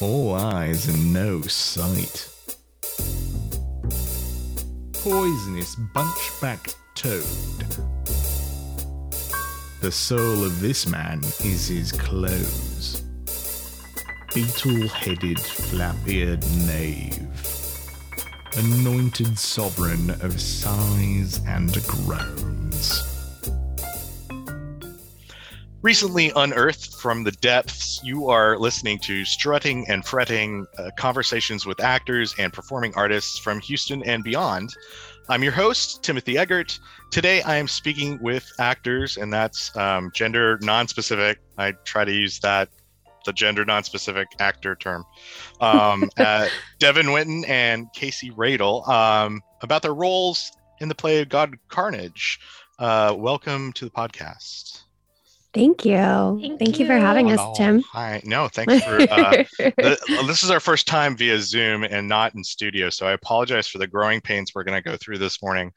All eyes and no sight. Poisonous bunchback toad. The soul of this man is his clothes. Beetle headed, flap eared knave. Anointed sovereign of sighs and groans. Recently unearthed from the depths, you are listening to Strutting and Fretting uh, conversations with actors and performing artists from Houston and beyond. I'm your host, Timothy Eggert. Today I am speaking with actors, and that's um, gender non specific. I try to use that, the gender non specific actor term. Um, uh, Devin Winton and Casey Radel um, about their roles in the play God Carnage. Uh, welcome to the podcast. Thank you. Thank Thank, you. for you. having us, Oh, Tim. Hi. No, thanks for. Uh, th- this is our first time via Zoom and not in studio, so I apologize for the growing pains we're going to go through this morning.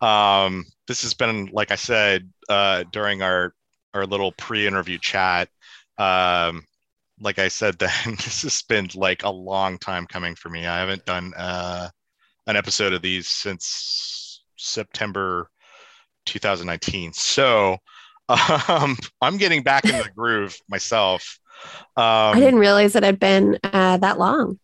Um, this has been, like I said, uh, during our our little pre-interview chat. Um, like I said, then this has been like a long time coming for me. I haven't done uh, an episode of these since September 2019. So um, I'm getting back in the groove myself. Um, I didn't realize that it had been uh, that long.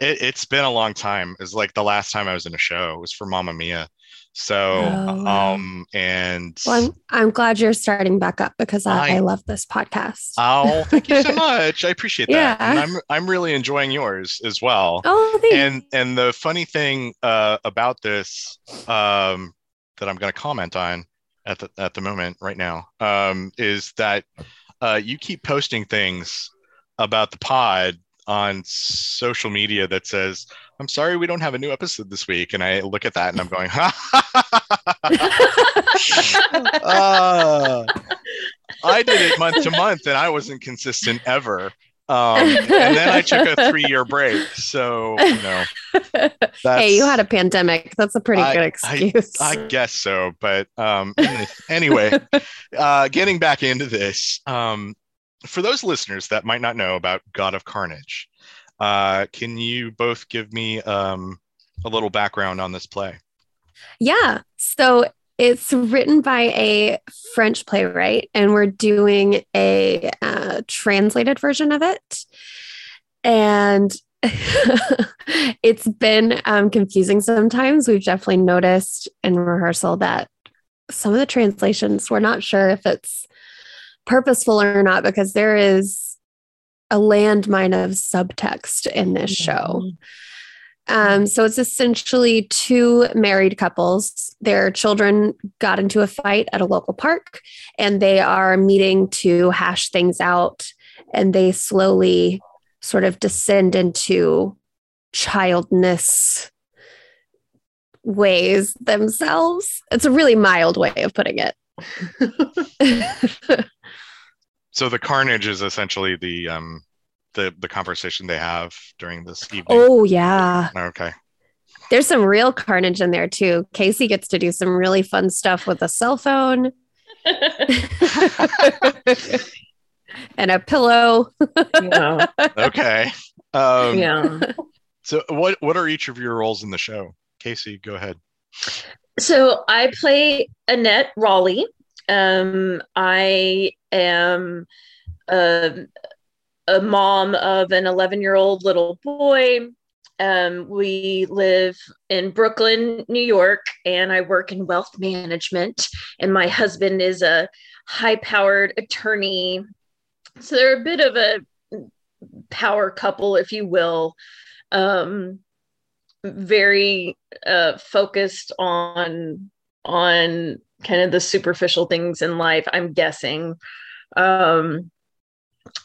it, it's been a long time. It's like the last time I was in a show. It was for Mamma Mia. So, Oh, um, and Well, I'm, I'm glad you're starting back up because I, I- I love this podcast. oh, thank you so much. I appreciate that. Yeah. And I'm I'm really enjoying yours as well. oh, thanks. And and the funny thing uh, about this um, that I'm going to comment on at the at the moment right now um, is that uh, you keep posting things about the pod on social media that says, "I'm sorry we don't have a new episode this week," and I look at that and I'm going, uh, I did it month to month and I wasn't consistent ever. Um, and then I took a three year break. So, you know, hey, you had a pandemic. That's a pretty I- good excuse. I guess so. But um, anyway, uh, getting back into this, um, for those listeners that might not know about God of Carnage, uh, can you both give me um, a little background on this play? Yeah. So it's written by a French playwright, and we're doing a uh, translated version of it. And it's been um, confusing sometimes. We've definitely noticed in rehearsal that some of the translations, we're not sure if it's purposeful or not, because there is a landmine of subtext in this show. Um, so it's essentially two married couples. Their children got into a fight at a local park and they are meeting to hash things out. And they slowly sort of descend into childness ways themselves. It's a really mild way of putting it. So the carnage is essentially the um, the the conversation they have during this evening. oh, yeah. Okay. There's some real carnage in there too. Casey gets to do some really fun stuff with a cell phone and a pillow. yeah. Okay. Um, yeah. So what what are each of your roles in the show? Casey, go ahead. So I play Annette Raleigh. Um, I am a, a mom of an 11 year old little boy. Um, we live in Brooklyn, New York, and I work in wealth management. And my husband is a high powered attorney. So they're a bit of a power couple, if you will. Um, very uh, focused on on kind of the superficial things in life i'm guessing um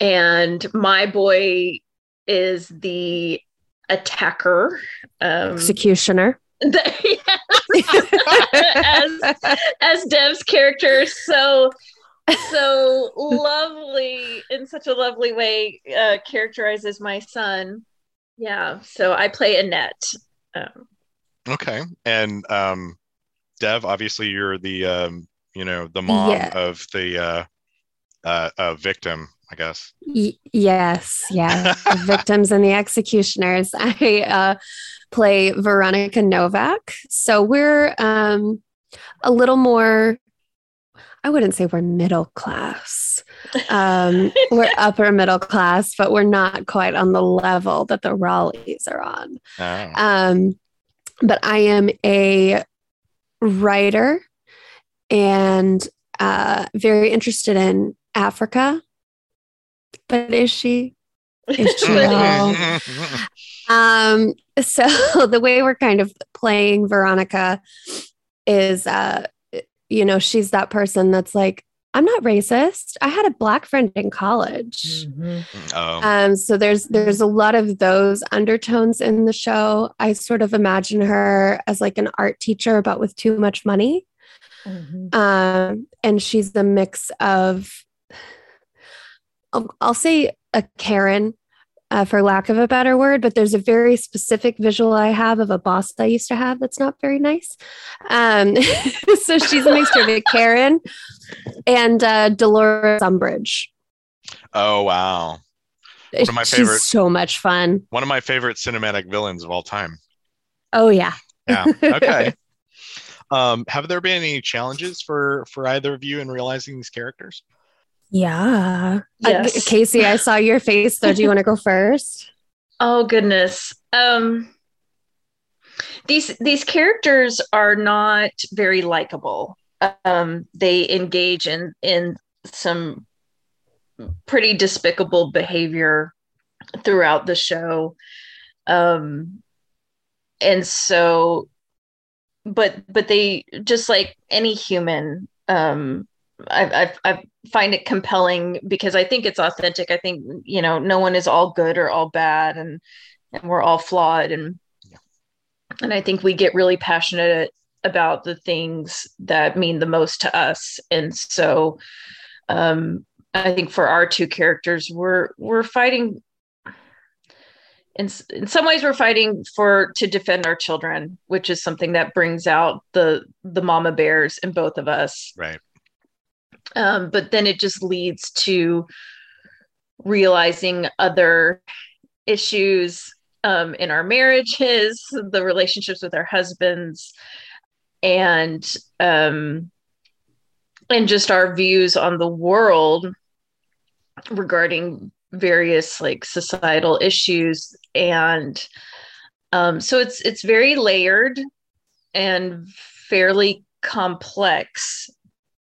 and my boy is the attacker um Executioner. as as dev's character so so lovely in such a lovely way uh characterizes my son yeah so i play annette um, Okay. And um, Dev, obviously you're the um, you know the mom Yeah. of the uh, uh, uh, victim I guess. Y- yes, yeah. the victims and the executioners. I uh, play Veronica Novak. So we're um, a little more. I wouldn't say we're middle class. Um, we're upper middle class, but we're not quite on the level that the Raleighs are on. Oh. Um, but I am a writer and uh, very interested in Africa. But is she? Is she all? Um, so the way we're kind of playing Veronica is, uh, you know, she's that person that's like, I'm not racist. I had a black friend in college. Mhm. oh. Um, so there's there's a lot of those undertones in the show. I sort of imagine her as like an art teacher, but with too much money. Mhm. Um, and she's the mix of, I'll, I'll say a Karen, uh, for lack of a better word, but there's a very specific visual I have of a boss that I used to have that's not very nice. Um, so she's a mixture of a Karen and uh, Dolores Umbridge. oh wow. of my she's so much fun. One of my favorite cinematic villains of all time. Oh yeah. Yeah. Okay. um, have there been any challenges for for either of you in realizing these characters? Yeah. Yes. Uh, Casey, I saw your face. So do you want to go first? Oh goodness. Um these these characters are not very likable. Um they engage in in some pretty despicable behavior throughout the show. Um and so but but they just like any human um I've, I I find it compelling because I think it's authentic. I think you know no one is all good or all bad, and and we're all flawed, and and I think we get really passionate about the things that mean the most to us, and so um, I think for our two characters, we're we're fighting. In, in some ways we're fighting for to defend our children which is something that brings out the the mama bears in both of us Right. Um, but then it just leads to realizing other issues um, in our marriages the relationships with our husbands and um, and just our views on the world regarding various like societal issues. And um, so it's it's very layered and fairly complex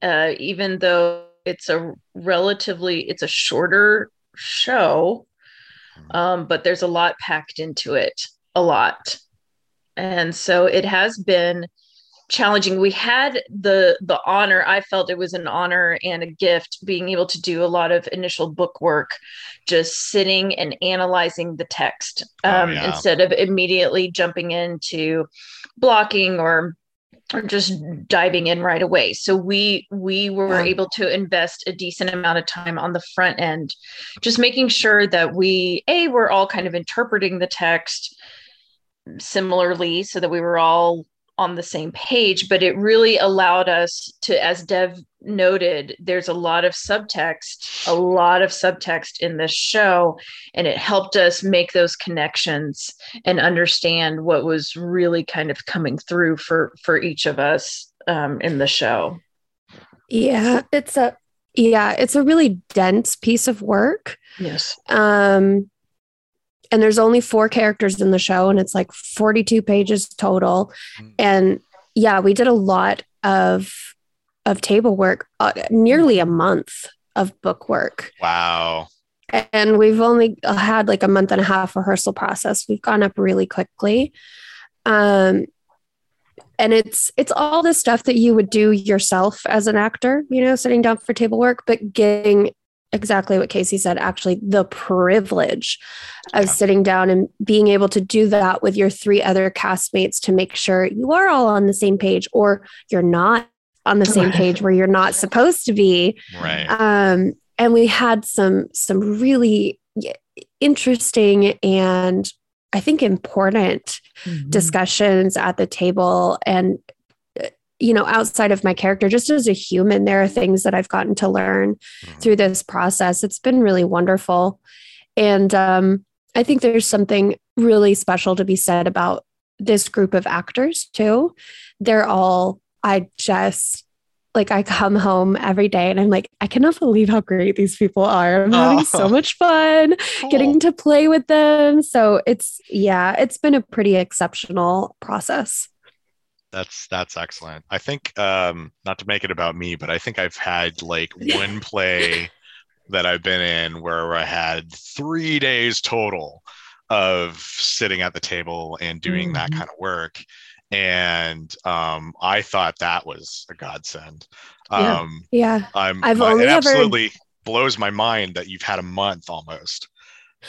uh, even though it's a relatively it's a shorter show um, but there's a lot packed into it a lot. And so it has been challenging. We had the the honor i felt it was an honor and a gift being able to do a lot of initial book work just sitting and analyzing the text Oh, um, yeah. instead of immediately jumping into blocking or just diving in right away. So we we were able to invest a decent amount of time on the front end just making sure that we a we're all kind of interpreting the text similarly so that we were all on the same page but it really allowed us to as dev noted there's a lot of subtext a lot of subtext in this show and it helped us make those connections and understand what was really kind of coming through for for each of us um, in the show Yeah, it's a yeah, it's a really dense piece of work. yes Um and there's only four characters in the show and it's like 42 pages total. Mm. And yeah, we did a lot of of table work, uh, nearly a month of book work. Wow. And we've only had like a month and a half rehearsal process. We've gone up really quickly. Um and it's it's all the stuff that you would do yourself as an actor, you know, sitting down for table work, but getting exactly what Casey said, actually the privilege of Yeah. sitting down and being able to do that with your three other castmates to make sure you are all on the same page or you're not on the same page where you're not supposed to be Right. um, and we had some some really interesting and I think important Mm-hmm. discussions at the table and you know, outside of my character, just as a human, there are things that I've gotten to learn Mhm. through this process. It's been really wonderful. And um, I think there's something really special to be said about this group of actors, too. They're all, I just, like, I come home every day and I'm like, I cannot believe how great these people are. I'm having so Oh. much fun Cool. getting to play with them. So it's, yeah, it's been a pretty exceptional process. That's that's excellent. I think um not to make it about me, but I think I've had like one play that I've been in where I had 3 days total of sitting at the table and doing that Mhm. kind of work and um I thought that was a godsend. Yeah. Um Yeah. I'm I've my- only it ever- absolutely blows my mind that you've had a month almost.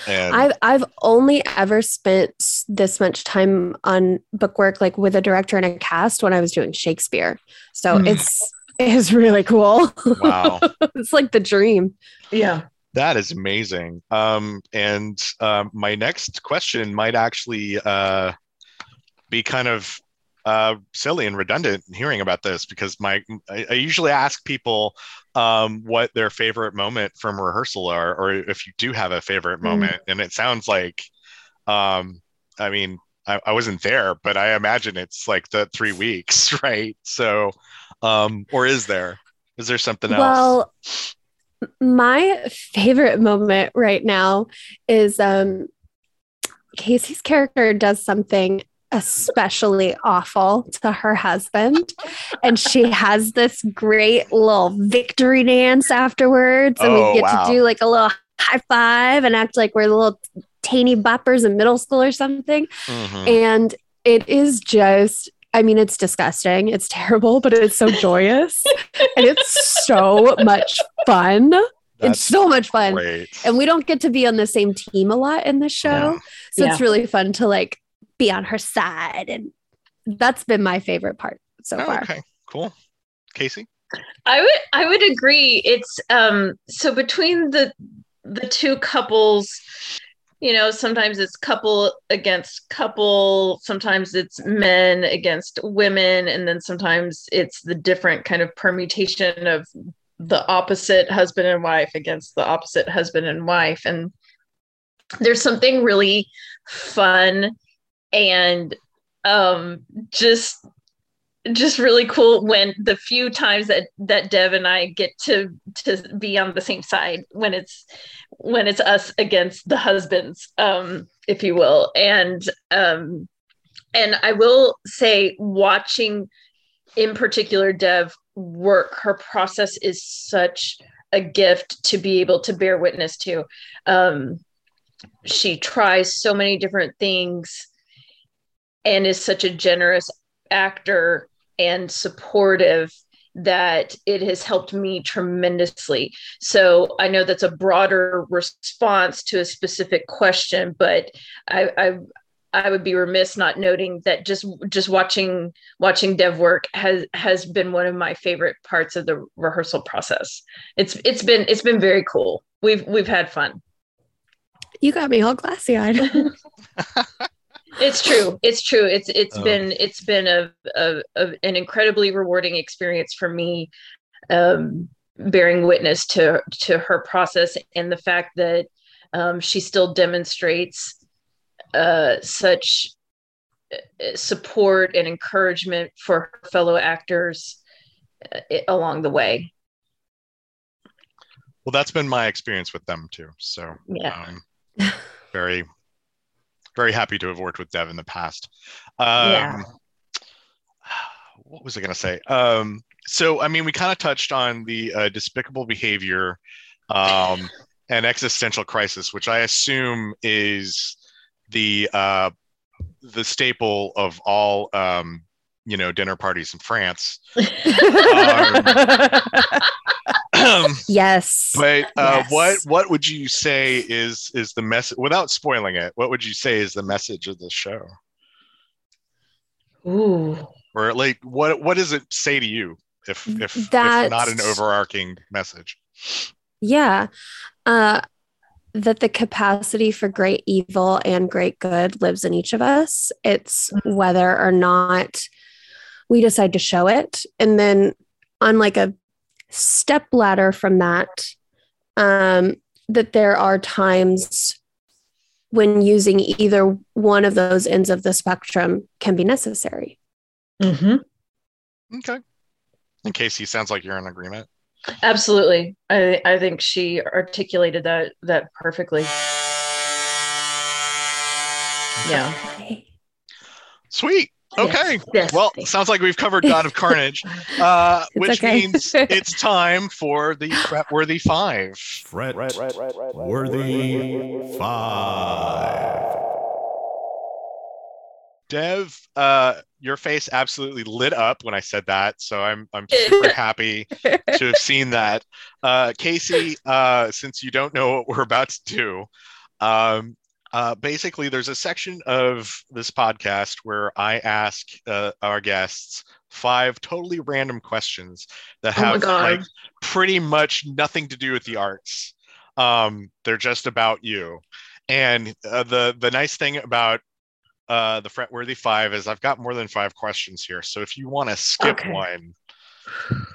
And I've I've only ever spent this much time on book work like with a director and a cast when I was doing Shakespeare. So Mm. it's it's really cool. wow. it's like the dream. Yeah. That is amazing. Um, and um, my next question might actually uh, be kind of uh, silly and redundant hearing about this because my I, I usually ask people um, what their favorite moment from rehearsal are, or if you do have a favorite Mm. moment. And it sounds like, um, I mean, I, I wasn't there, but I imagine it's like the three weeks, right? So, um, or is there? Is there something else? Well, my favorite moment right now is um Casey's character does something especially awful to her husband and she has this great little victory dance afterwards and Oh, we get wow. to do like a little high five and act like we're little teeny boppers in middle school or something Mhm. and it is just i mean it's disgusting it's terrible but it's so joyous and it's so much fun That's it's so much fun great. and we don't get to be on the same team a lot in this show Yeah. so Yeah. it's really fun to like be on her side and that's been my favorite part so Oh, far okay, cool. Casey? I would I would agree. It's um so between the the two couples, you know, sometimes it's couple against couple, sometimes it's men against women, and then sometimes it's the different kind of permutation of the opposite husband and wife against the opposite husband and wife. And there's something really fun and um just just really cool when the few times that that Dev and I get to to be on the same side when it's when it's us against the husbands, um, if you will. And um, and I will say, watching in particular Dev work, her process is such a gift to be able to bear witness to. Um, she tries so many different things and is such a generous actor and supportive that it has helped me tremendously. So I know that's a broader response to a specific question, but I, I I would be remiss not noting that just just watching watching Dev work has has been one of my favorite parts of the rehearsal process. It's it's been it's been very cool. We've we've had fun. you got me all glassy eyed It's true. It's true. It's it's Oh. been it's been a, a, a an incredibly rewarding experience for me, um, bearing witness to to her process and the fact that um, she still demonstrates uh, such uh, support and encouragement for her fellow actors uh, along the way. Well, that's been my experience with them too. So, Yeah. um, very, very happy to have worked with Dev in the past. Um, Yeah. What was I going to say? Um, so, I mean, we kind of touched on the uh, despicable behavior um, and existential crisis, which I assume is the uh, the staple of all um, you know dinner parties in France. Yes But uh, Yes. what what would you say is is the message without spoiling it? What would you say is the message of the show, Ooh. or like what what does it say to you if if, if not an overarching message? Yeah. Uh, that the capacity for great evil and great good lives in each of us. It's whether or not we decide to show it. And then on like a step ladder from that, um, that there are times when using either one of those ends of the spectrum can be necessary. hmm Okay. And Casey, sounds like you're in agreement. Absolutely. I I think she articulated that that perfectly. Yeah. Sweet. Okay. Yes, yes. Well, sounds like we've covered God of Carnage, uh, which okay. means it's time for the Fretworthy Five. Fret worthy five. Dev, uh, your face absolutely lit up when I said that, so I'm I'm super happy to have seen that. Uh, Casey, uh, since you don't know what we're about to do, um, uh, basically there's a section of this podcast where I ask uh, our guests five totally random questions that Oh have God. like pretty much nothing to do with the arts. Um, they're just about you. And uh, the the nice thing about uh, the Fretworthy Five is I've got more than five questions here. So if you want to skip Okay. one,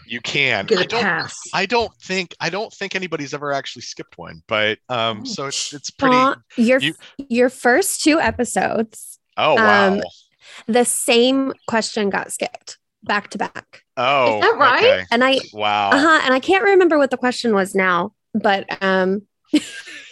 you can. Get I a don't. pass. I don't think. I don't think anybody's ever actually skipped one. But um, so it's it's pretty. Aw, your you- your first two episodes, Oh wow. um, the same question got skipped back to back. oh, Is that right? okay. And I Wow. uh-huh, and I can't remember what the question was now, but um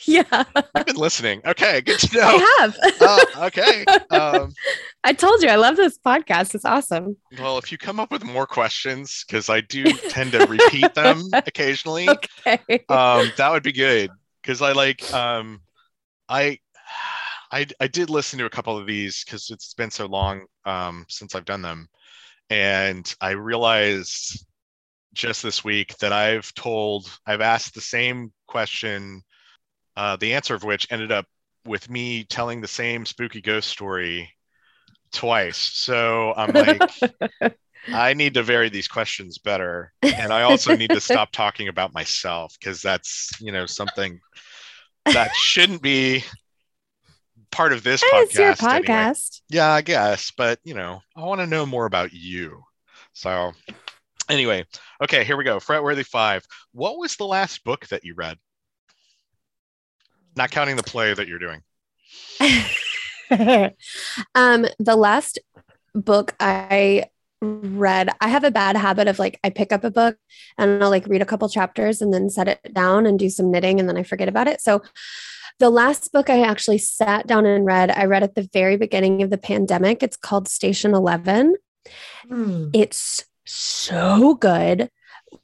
yeah, I've been listening. Okay, good to know. I have. Oh, okay. Um, I told you I love this podcast. It's awesome. well, if you come up with more questions, because I do tend to repeat them occasionally, Okay. um, that would be good. Because I like, um, I, I, I did listen to a couple of these because it's been so long um, since I've done them, and I realized just this week that I've told, I've asked the same question, uh, the answer of which ended up with me telling the same spooky ghost story twice. So I'm like, I need to vary these questions better. And I also need to stop talking about myself because that's, you know, something that shouldn't be part of this podcast. it's your anyway. Yeah, I guess. But, you know, I want to know more about you. So, anyway, okay, here we go. Fretworthy Five. What was the last book that you read? Not counting the play that you're doing. um, the last book I read, I have a bad habit of like I pick up a book and I'll like read a couple chapters and then set it down and do some knitting and then I forget about it. So the last book I actually sat down and read, I read at the very beginning of the pandemic. It's called Station 11. Hmm. It's so good.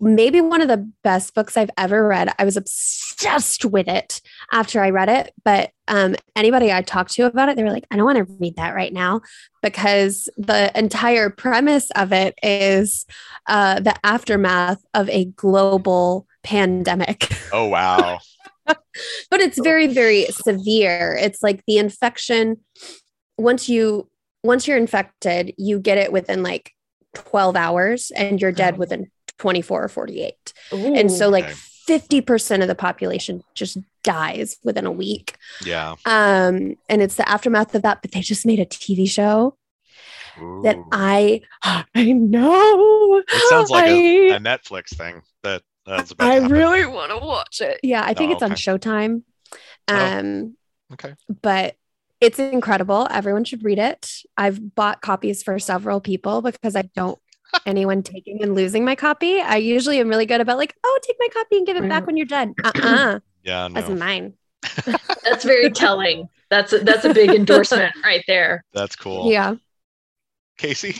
Maybe one of the best books I've ever read. I was obsessed with it after I read it. But um, anybody I talked to about it, they were like, I don't want to read that right now because the entire premise of it is uh, the aftermath of a global pandemic. Oh, wow. but it's very very severe it's like the infection once you once you're infected you get it within like 12 hours and you're dead within 24 or 48 Ooh. and so like Okay. 50% of the population just dies within a week Yeah. um and it's the aftermath of that but they just made a tv show that i i know It sounds like I- a, a Netflix thing that that's about I really want to watch it. Yeah, I think Oh, it's on okay. Showtime. Oh. Um, Okay. but it's incredible. Everyone should read it. I've bought copies for several people because I don't anyone taking and losing my copy. I usually am really good about like, oh, take my copy and give it back when you're done. Uh-uh. Yeah, That's mine. That's very telling. That's a, that's a big endorsement right there. that's cool. Yeah. Casey,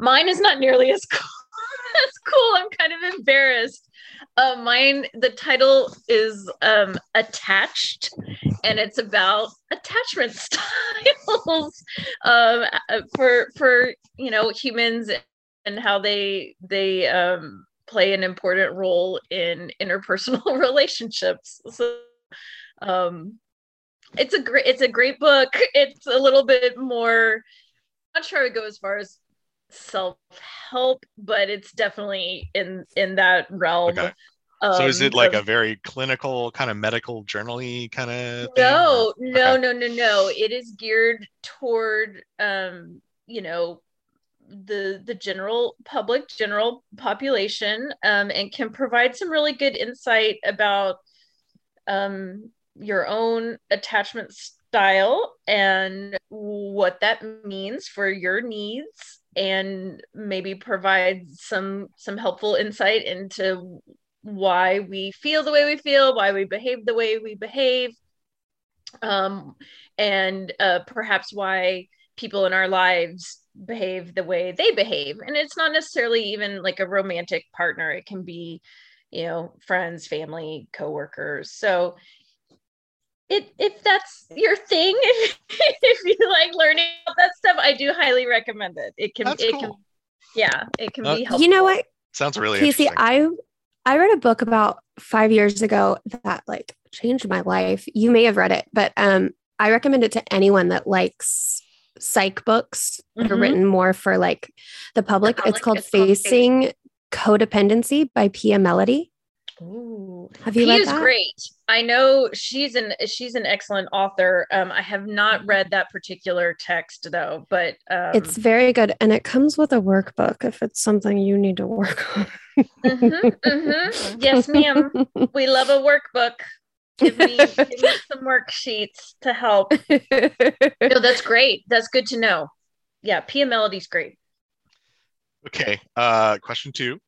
Mine is not nearly as cool. as cool. I'm kind of embarrassed. Uh, mine, the title is um, Attached, and it's about attachment styles um, uh, for for you know humans and how they they um, play an important role in interpersonal relationships. So, um, it's a great it's a great book. It's a little bit more. I'm not sure I would go as far as self-help but it's definitely in in that realm Okay. So is um, it like of- a very clinical kind of medical journal-y kind of no no Okay. no no no it is geared toward um you know the the general public, general population, um, and can provide some really good insight about um, your own attachment style and what that means for your needs and maybe provide some some helpful insight into why we feel the way we feel why we behave the way we behave um, and uh, perhaps why people in our lives behave the way they behave and it's not necessarily even like a romantic partner it can be you know friends family coworkers so it, if that's your thing if, if you like learning about that stuff i do highly recommend it it can That's it cool. can yeah it can Uh, be helpful You know what, Sounds really Casey? interesting. I I read a book about five years ago that like changed my life. You may have read it, but um, I recommend it to anyone that likes psych books that are Mhm. written more for like the public. public. It's called It's called Facing Codependency by Pia Mellody. Ooh. Have you He read is that? great. I know she's an she's an excellent author. Um, I have not read that particular text though, but um, It's very good, and it comes with a workbook if it's something you need to work on. mhm, mhm. yes, ma'am. We love a workbook. Give me, give me some worksheets to help. No, that's great. That's good to know. Yeah, Pia Mellody's great. Okay. Uh, question two.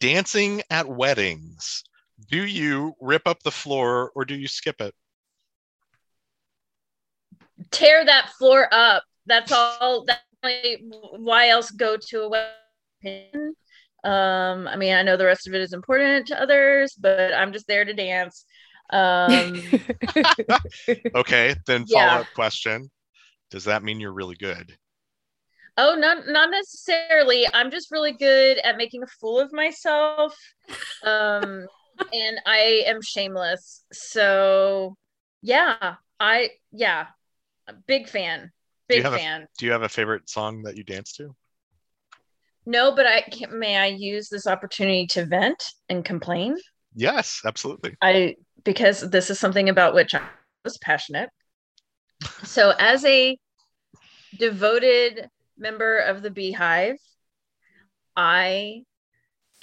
Dancing at weddings. Do you rip up the floor or do you skip it? Tear that floor up. That's all. That's why else go to a wedding? Um, I mean, I know the rest of it is important to others, but I'm just there to dance. Um, Okay. Then Yeah. follow up question. Does that mean you're really good? oh, not not necessarily. I'm just really good at making a fool of myself. Um, and I am shameless. So yeah, I yeah, big fan. Do Big a- fan. Do you have a favorite song that you dance to? No, but I can, may I use this opportunity to vent and complain? Yes, absolutely. I because this is something about which I was passionate. So, as a devoted member of the BeyHive, I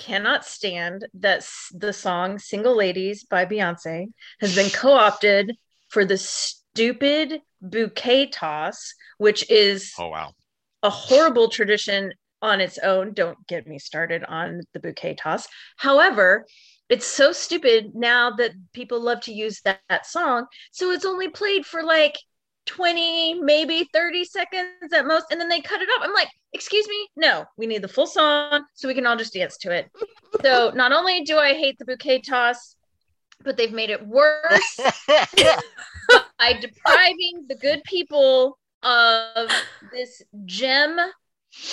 cannot stand that the song "Single Ladies" by Beyonce has been co-opted for the stupid bouquet toss, which is Oh wow. a horrible tradition on its own. Don't get me started on the bouquet toss. However, it's so stupid now that people love to use that, that song. So it's only played for like 20, maybe 30 seconds at most. And then they cut it off. I'm like, excuse me? No, we need the full song so we can all just dance to it. So not only do I hate the bouquet toss, but they've made it worse by depriving the good people of this gem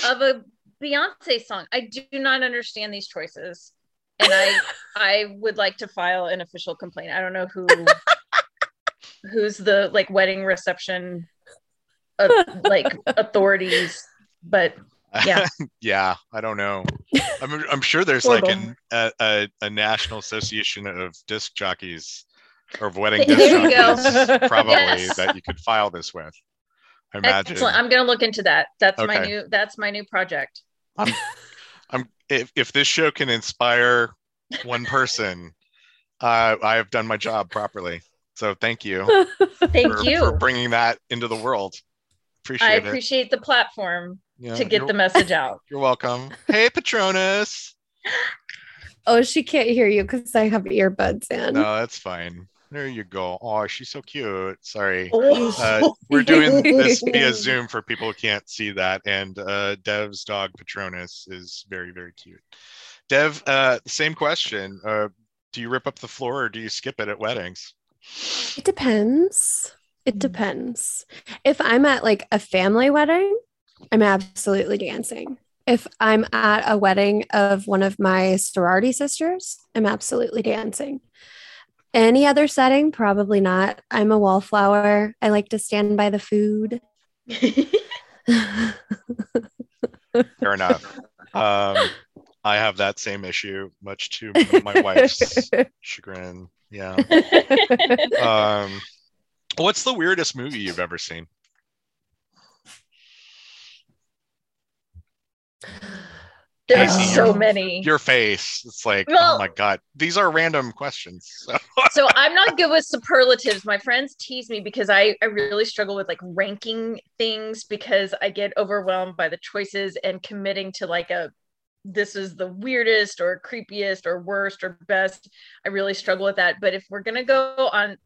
of a Beyonce song. I do not understand these choices. And I I would like to file an official complaint. I don't know who who's the like wedding reception uh, like authorities, but Yeah. yeah, I don't know. I'm, I'm sure there's like an, a, a, a national association of disc jockeys or of wedding There disc you go. jockeys probably Yes. that you could file this with. I imagine. excellent. I'm gonna look into that. That's my new that's my new project. I'm if, if this show can inspire one person, uh, I have done my job properly. So thank you Thank for, you. for bringing that into the world. Appreciate I it. appreciate the platform Yeah, to get the message out. You're welcome. Hey, Patronus. oh, she can't hear you because I have earbuds in. No, that's fine. There you go. Oh, she's so cute. Sorry. Oh, Uh, we're doing this via Zoom for people who can't see that. And uh, Dev's dog Patronus is very, very cute. Dev, uh, same question. Uh, do you rip up the floor or do you skip it at weddings? It depends. It depends. If I'm at like a family wedding, I'm absolutely dancing. If I'm at a wedding of one of my sorority sisters, I'm absolutely dancing. Any other setting, probably not. I'm a wallflower. I like to stand by the food. Fair enough. Um, I have that same issue, much to my wife's chagrin. Yeah. Um, what's the weirdest movie you've ever seen? There's Casey, so your- many. Your face. It's like, oh my god. These are random questions. So so I'm not good with superlatives. My friends tease me because I, I really struggle with like ranking things because I get overwhelmed by the choices and committing to like a this is the weirdest or creepiest or worst or best. I really struggle with that. But if we're gonna go on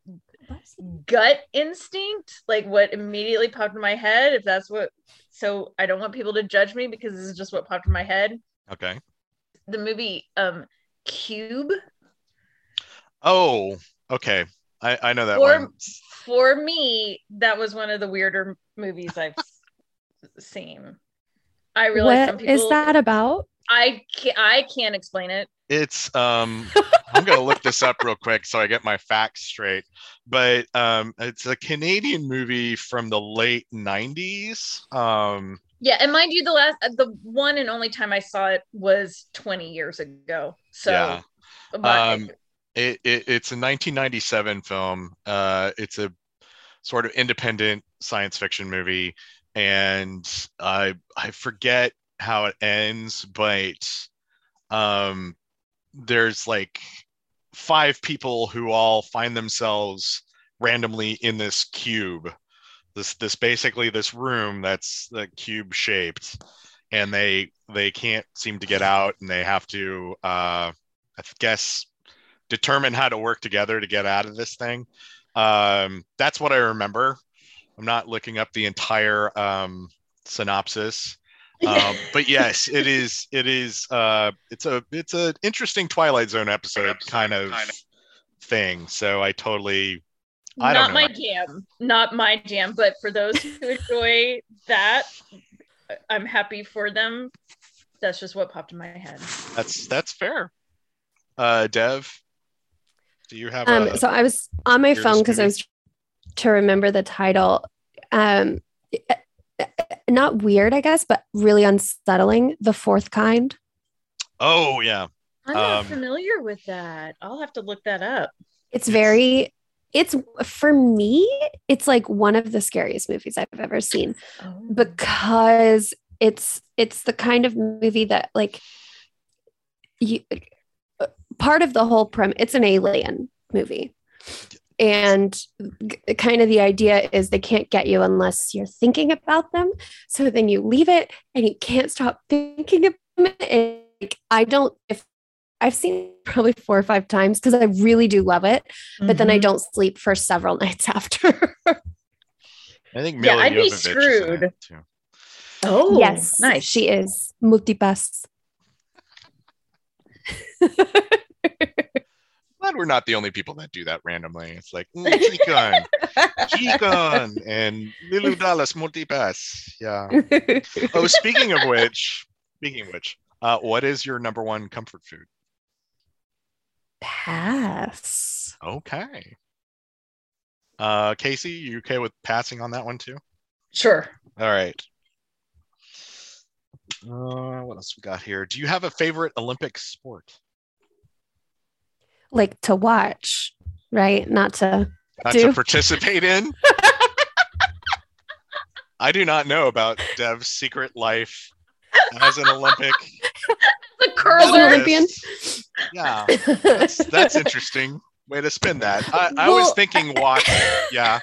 gut instinct, like what immediately popped in my head, if that's what so I don't want people to judge me because this is just what popped in my head. okay. The movie um Cube Oh, okay. I, I know that Or- one. for me, that was one of the weirder movies I've seen. I realize some people is that about? I can't, I can't explain it. It's um I'm gonna look this up real quick so I get my facts straight. But um it's a Canadian movie from the late 90s. Um Yeah, and mind you, the last the one and only time I saw it was 20 years ago. So Yeah. but- Um, it, it it's a 1997 film. Uh, it's a sort of independent science fiction movie, and I I forget how it ends, but um, there's like five people who all find themselves randomly in this cube. This this basically this room that's the cube shaped, and they they can't seem to get out, and they have to uh, I guess determine how to work together to get out of this thing. Um, that's what I remember. I'm not looking up the entire um, synopsis, um, but yes, it is. It is. Uh, it's a. It's an interesting Twilight Zone episode kind of thing. So I totally. I not don't my jam. Not my jam. But for those who enjoy that, I'm happy for them. That's just what popped in my head. That's that's fair. Uh, Dev, do you have Um, a? so I was on my phone because I was to remember the title. Um, not weird, I guess, but really unsettling. The fourth kind. oh yeah, I'm not Um, familiar with that. I'll have to look that up. It's very. It's for me. It's like one of the scariest movies I've ever seen Oh. because it's it's the kind of movie that like you part of the whole prim it's an alien movie and g- kind of the idea is they can't get you unless you're thinking about them so then you leave it and you can't stop thinking about them and like, i don't if i've seen it probably four or five times because i really do love it but then i Mhm. don't sleep for several nights after I think Milla Yeah, Milla I'd be Jovovich is in it, screwed. Oh, yes nice. she is multipass Glad we're not the only people that do that randomly. It's like mm, Chikon, Chikon, and Leeloo Dallas Multipass. Yeah. Oh, speaking of which, speaking of which, uh, what is your number one comfort food? Pass. Okay. Uh, Casey, you okay with passing on that one too? Sure. All right. Uh, what else we got here? Do you have a favorite Olympic sport? Like to watch, right? Not to. Not Do. to participate in? I do not know about Dev's secret life as an Olympic The curler. Olympian. Yeah, that's, that's interesting. Way to spin that. I, I was thinking watch. Yeah.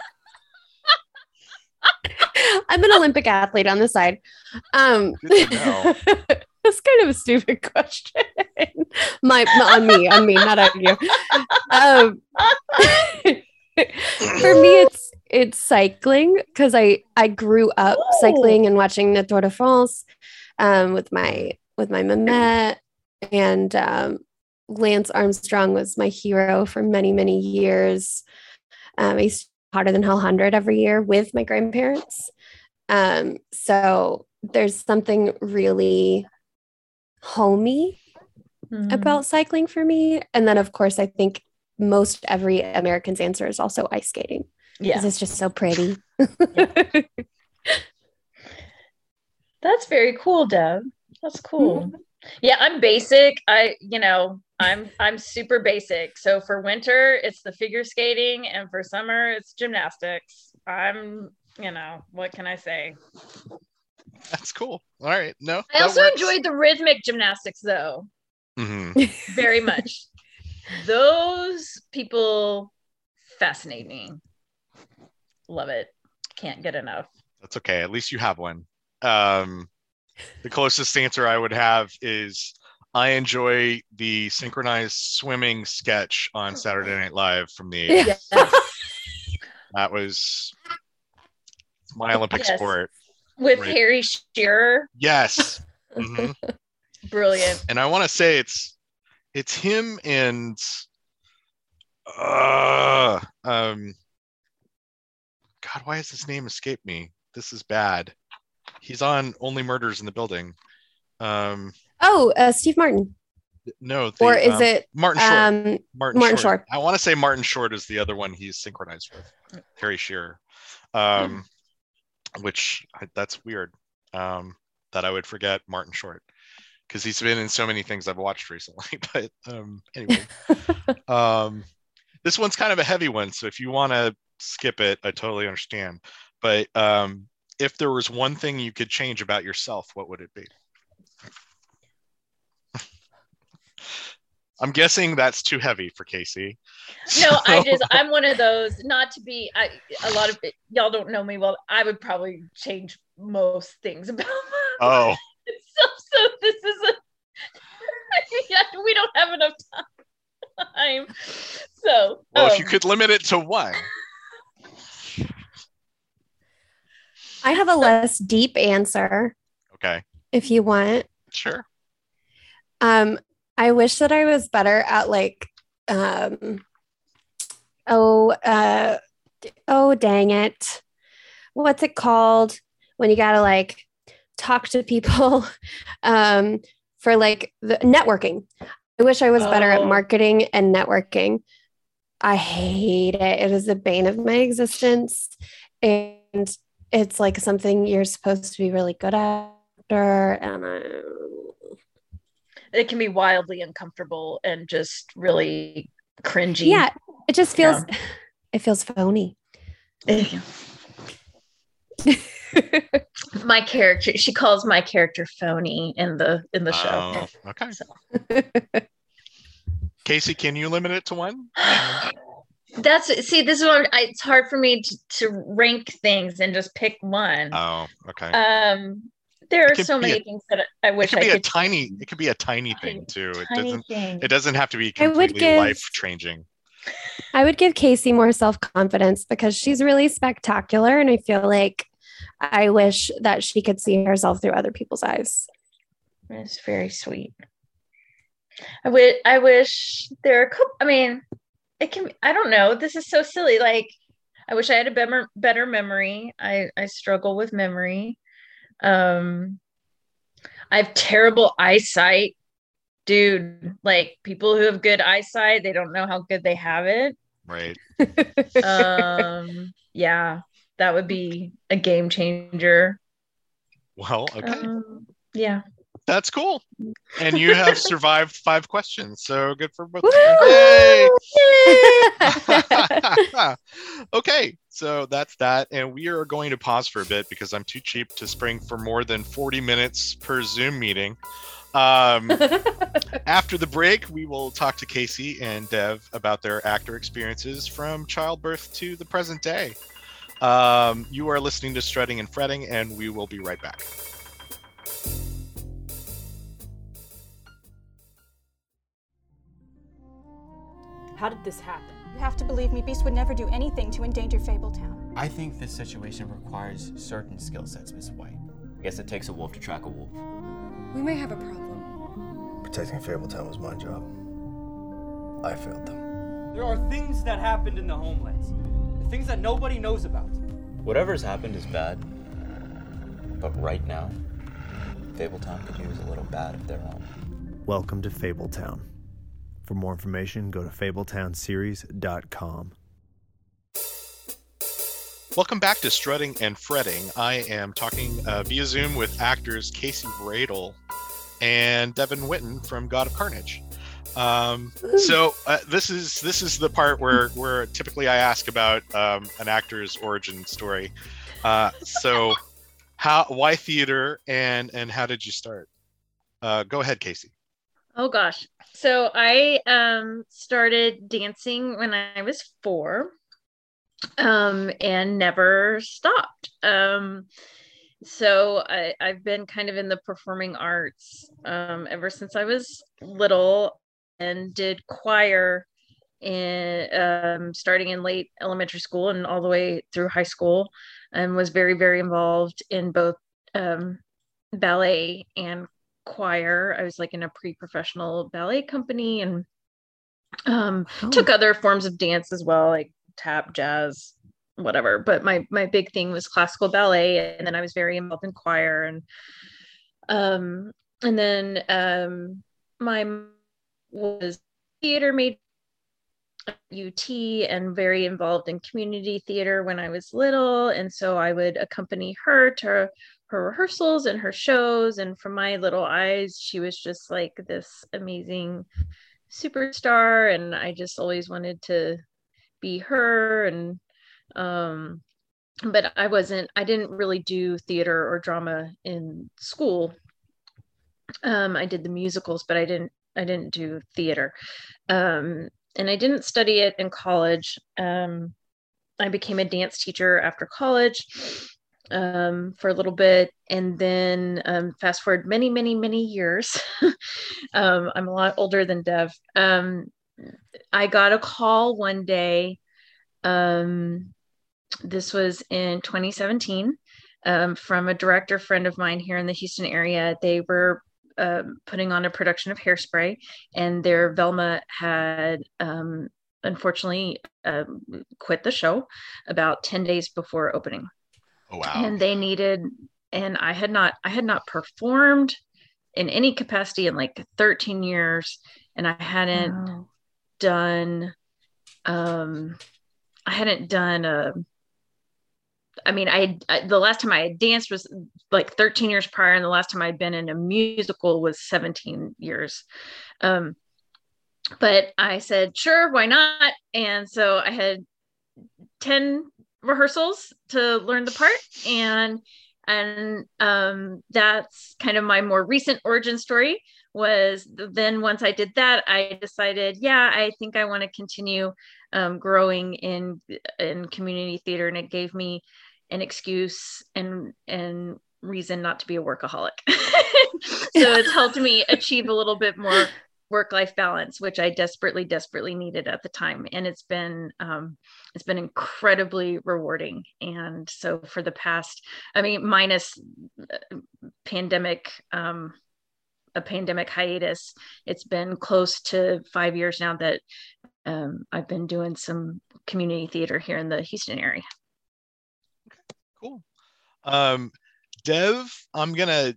I'm an Olympic athlete on the side. Um, Good to know. that's kind of a stupid question. My on me, on me, not on you. Um, for me, it's it's cycling because I I grew up Oh. cycling and watching the Tour de France um, with my with my Mamet and um, Lance Armstrong was my hero for many many years. Um, I used to hotter than hell hundred every year with my grandparents. Um, so there's something really homey Mhm. about cycling for me. And then, of course, I think most every American's answer is also ice skating because yeah, it's just so pretty. that's very cool, Deb. That's cool. Yeah, I'm basic. I, you know, I'm I'm super basic. So for winter, it's the figure skating, and for summer, it's gymnastics. I'm, you know, what can I say? That's cool. All right. No. I also works. enjoyed the rhythmic gymnastics though, Mhm. very much. Those people fascinate me. Love it. Can't get enough. That's okay. At least you have one. Um, the closest answer I would have is I enjoy the synchronized swimming sketch on Saturday Night Live from the 80s. Yes. That was my Olympic Yes. sport. With Right. Harry Shearer. Yes. Mhm. Brilliant. And I want to say it's it's him and uh um God, why has his name escaped me? This is bad. He's on Only Murders in the Building. Um Oh, uh, Steve Martin. no, the, Or is um, it Martin Short? um, Martin, Martin Short. Short. I want to say Martin Short is the other one he's synchronized with, Harry Shearer. Um, which I, that's weird. Um, that I would forget Martin Short because he's been in so many things I've watched recently. But um, anyway, um, this one's kind of a heavy one, so if you want to skip it, I totally understand. But um, if there was one thing you could change about yourself, what would it be? I'm guessing that's too heavy for Casey. No, I just I'm one of those not to be I a lot of it, y'all don't know me well. I would probably change most things about Oh, so so this is a yeah, we don't have enough time. So well, if you um, could limit it to one. I have a less deep answer Okay, if you want. sure. Um, I wish that I was better at like, um, oh, uh, oh, dang it. What's it called when you gotta like talk to people um, for like the networking? I wish I was better at Oh. marketing and networking. I hate it. It is the bane of my existence. And it's like something you're supposed to be really good at. And I, it can be wildly uncomfortable and just really cringy. yeah it just feels it feels phony my character she calls my character phony in the in the show. Oh, okay. Casey, can you limit it to one? That's see, this is what I, it's hard for me to, to rank things and just pick one. Oh, okay. um, there are so many a- things that I wish it wish could I be a tiny. It could be a tiny thing Tiny- too. It doesn't. thing. It doesn't have to be I would completely give- life changing. i would give casey more self-confidence because she's really spectacular and i feel like i wish that she could see herself through other people's eyes It's very sweet. I wish. I wish there are. a couple- I mean, it can. I don't know. This is so silly. Like, I wish I had a better better memory. I I struggle with memory. Um, I have terrible eyesight, dude. Like people who have good eyesight, they don't know how good they have it. Right. Um, yeah, that would be a game changer. Well, okay. Um, yeah. That's cool. And you have survived five questions, so good for both. Woo! Yay! okay, so that's that. And we are going to pause for a bit because I'm too cheap to spring for more than 40 minutes per Zoom meeting. Um, after the break, we will talk to Casey and Dev about their actor experiences from childbirth to the present day. Um, you are listening to Strutting and Fretting, and we will be right back. How did this happen? You have to believe me, Beast would never do anything to endanger Fabletown. I think this situation requires certain skill sets, Miss White. I guess it takes a wolf to track a wolf. We may have a problem. Protecting Fabletown was my job. I failed them. There are things that happened in the homelands, things that nobody knows about. Whatever's happened is bad. But right now, Fabletown could use a little bad of their own. Welcome to Fabletown. For more information, go to fabletownseries.com. Welcome back to Strutting and Fretting. I am talking uh, via Zoom with actors Casey Bradle and Devin Witten from God of Carnage. Um, so uh, this is this is the part where where typically I ask about um, an actor's origin story. Uh, so, how why theater and and how did you start? Uh, go ahead, Casey. Oh gosh. So I um started dancing when I was 4 um and never stopped. Um so I, I've been kind of in the performing arts um, ever since I was little and did choir in um, starting in late elementary school and all the way through high school and was very very involved in both um, ballet and choir i was like in a pre-professional ballet company and um, Oh. took other forms of dance as well like tap jazz whatever but my my big thing was classical ballet and then i was very involved in choir and um and then um my was theater major at UT and very involved in community theater when I was little. And so I would accompany her to her rehearsals and her shows. And from my little eyes, she was just like this amazing superstar. And I just always wanted to be her. And, um, but I wasn't, I didn't really do theater or drama in school. Um, I did the musicals, but I didn't, I didn't do theater. Um, and I didn't study it in college. Um, I became a dance teacher after college um, for a little bit, and then um, fast forward many, many, many years. um, I'm a lot older than Dev. Um, I got a call one day. Um, this was in 2017 um, from a director friend of mine here in the Houston area. They were putting on a production of Hairspray, and their Velma had unfortunately um, quit the show about 10 days before opening. Oh wow. And they needed, and I had not, I had not performed in any capacity in like 13 years, and I hadn't Wow. done, um, I hadn't done a. I mean, I, had- I the last time I had danced was like 13 years prior, and the last time I'd been in a musical was 17 years. Um, but I said, sure, why not? And so I had 10 rehearsals to learn the part, and and um, that's kind of my more recent origin story. Was then once I did that, I decided, yeah, I think I want to continue um, growing in in community theater, and it gave me an excuse and and reason not to be a workaholic. so it's helped me achieve a little bit more work life balance, which I desperately desperately needed at the time, and it's been um, it's been incredibly rewarding. And so for the past, I mean, minus uh, pandemic. Um, a pandemic hiatus. It's been close to five years now that um, I've been doing some community theater here in the Houston area. Cool. Um, Dev, I'm gonna,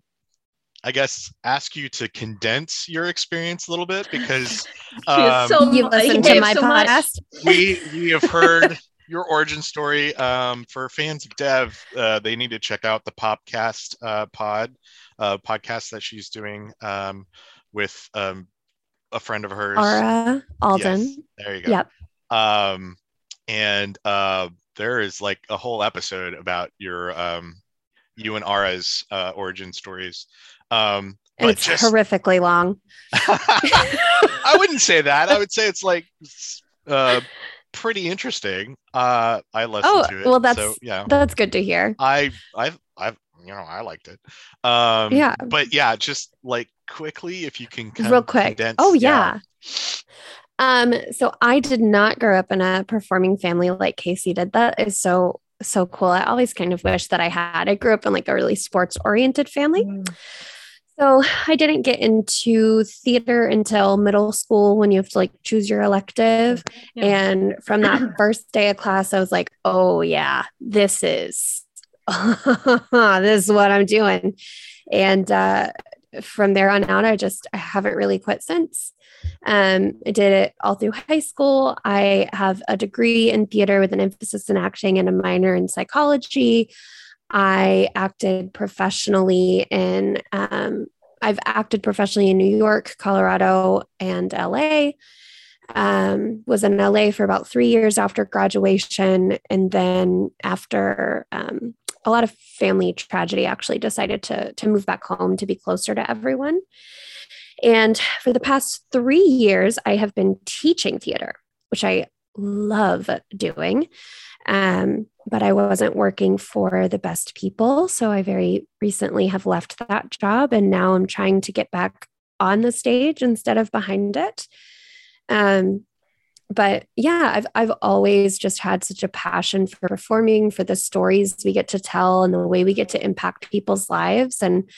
I guess, ask you to condense your experience a little bit because um, so You mu- listen to my so much. podcast? we we have heard your origin story. Um, for fans of Dev, uh, they need to check out the Popcast uh, pod uh, podcast that she's doing um, with um, a friend of hers. Aura Alden. Yes, there you go. Yep. Um, and uh, there is like a whole episode about your um, you and Ara's uh, origin stories. Um, And but it's just horrifically long. I wouldn't say that. I would say it's like uh, pretty interesting. Uh, I listened Oh, to it. well, that's so, yeah. that's good to hear. I I I you know I liked it. Um, Yeah. But yeah, just like quickly, if you can kind Real quick. condense- Oh yeah. Um, so I did not grow up in a performing family like Casey did. That is so so cool. I always kind of wish that I had. I grew up in like a really sports oriented family. So I didn't get into theater until middle school when you have to like choose your elective. Yeah. And from that first day of class, I was like, oh yeah, this is this is what I'm doing. And uh from there on out, I just I haven't really quit since. Um, I did it all through high school. I have a degree in theater with an emphasis in acting and a minor in psychology. I acted professionally in, um, I've acted professionally in New York, Colorado, and LA. Um, was in LA for about three years after graduation, and then after um, a lot of family tragedy, actually decided to to move back home to be closer to everyone. And for the past three years, I have been teaching theater, which I love doing. Um, but I wasn't working for the best people. So I very recently have left that job. And now I'm trying to get back on the stage instead of behind it. Um, but yeah, I've I've always just had such a passion for performing, for the stories we get to tell and the way we get to impact people's lives. And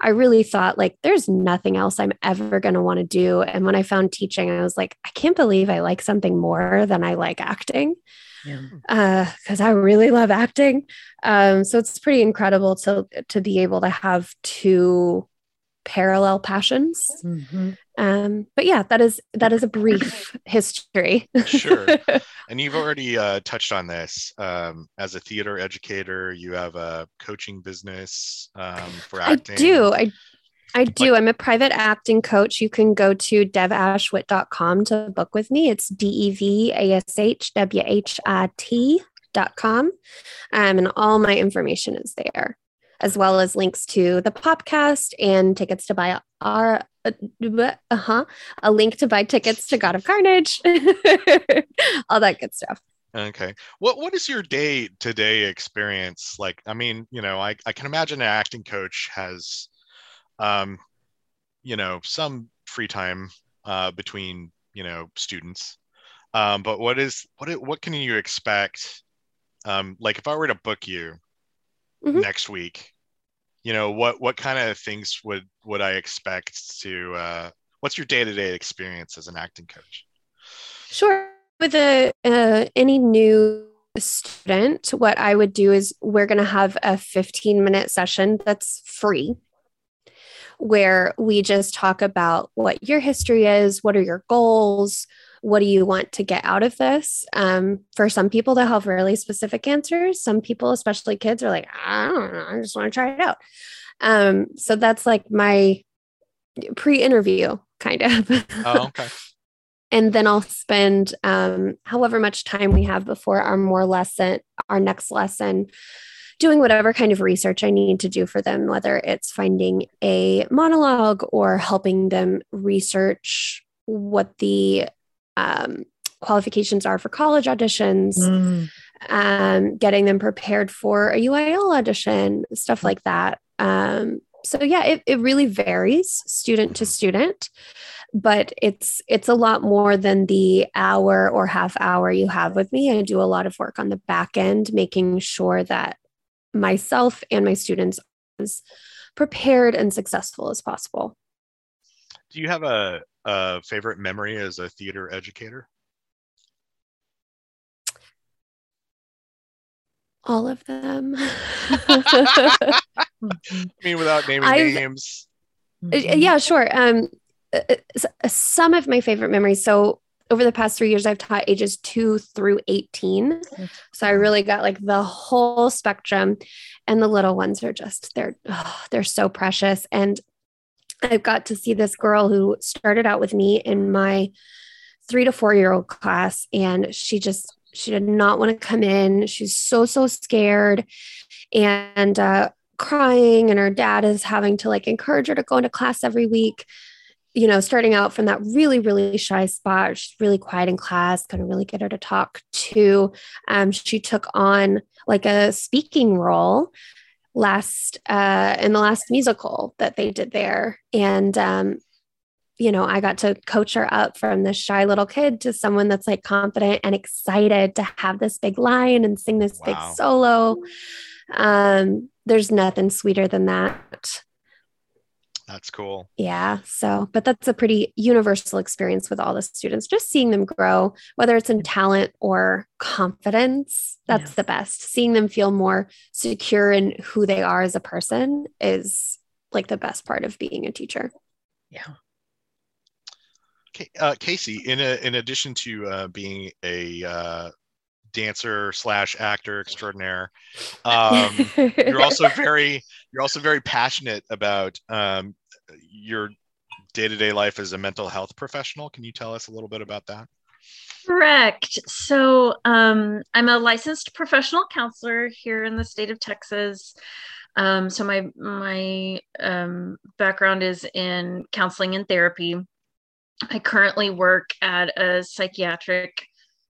I really thought like there's nothing else I'm ever going to want to do. And when I found teaching, I was like, I can't believe I like something more than I like acting. Because uh, I really love acting, um, so it's pretty incredible to to be able to have two parallel passions. Mm-hmm. Um, but yeah, that is that is a brief history. sure. And you've already uh, touched on this. Um, as a theater educator, you have a coaching business um, for acting. I do. I I do. I'm a private acting coach. You can go to devashwhit.com to book with me. It's D E V A S H W H I T.com. Um, and all my information is there, as well as links to the podcast and tickets to buy our uh huh, a link to buy tickets to God of Carnage, all that good stuff. Okay. What what is your day to day experience like? I mean, you know, I, I can imagine an acting coach has um, you know, some free time uh between, you know, students. Um, but what is what what can you expect? Um, like if I were to book you mm-hmm. next week, you know what what kind of things would would i expect to uh what's your day-to-day experience as an acting coach sure with a uh, any new student what i would do is we're going to have a 15 minute session that's free where we just talk about what your history is what are your goals what do you want to get out of this? Um, for some people, they'll have really specific answers. Some people, especially kids, are like, I don't know, I just want to try it out. Um, so that's like my pre-interview kind of. Oh, okay. and then I'll spend um, however much time we have before our more lesson, our next lesson, doing whatever kind of research I need to do for them, whether it's finding a monologue or helping them research what the um, qualifications are for college auditions, mm. um, getting them prepared for a UIL audition, stuff like that. Um, so yeah, it, it really varies student to student, but it's it's a lot more than the hour or half hour you have with me. I do a lot of work on the back end, making sure that myself and my students as prepared and successful as possible. Do you have a uh, favorite memory as a theater educator? All of them. I mean, without naming I've, names. Uh, yeah, sure. Um, uh, uh, some of my favorite memories. So over the past three years, I've taught ages two through 18. So I really got like the whole spectrum. And the little ones are just, they're, oh, they're so precious. And I've got to see this girl who started out with me in my three to four year old class, and she just she did not want to come in. She's so so scared, and uh, crying, and her dad is having to like encourage her to go into class every week. You know, starting out from that really, really shy spot, she's really quiet in class, couldn't really get her to talk to. Um, she took on like a speaking role last uh, in the last musical that they did there, and um, you know, I got to coach her up from this shy little kid to someone that's like confident and excited to have this big line and sing this wow. big solo. Um, there's nothing sweeter than that. That's cool. Yeah. So, but that's a pretty universal experience with all the students, just seeing them grow, whether it's in talent or confidence. That's yeah. the best. Seeing them feel more secure in who they are as a person is like the best part of being a teacher. Yeah. Okay, uh, Casey, in a, in addition to uh, being a uh, dancer slash actor extraordinaire. Um, you're also very you're also very passionate about um, your day-to-day life as a mental health professional. Can you tell us a little bit about that? Correct. So um, I'm a licensed professional counselor here in the state of Texas. Um, so my my um, background is in counseling and therapy. I currently work at a psychiatric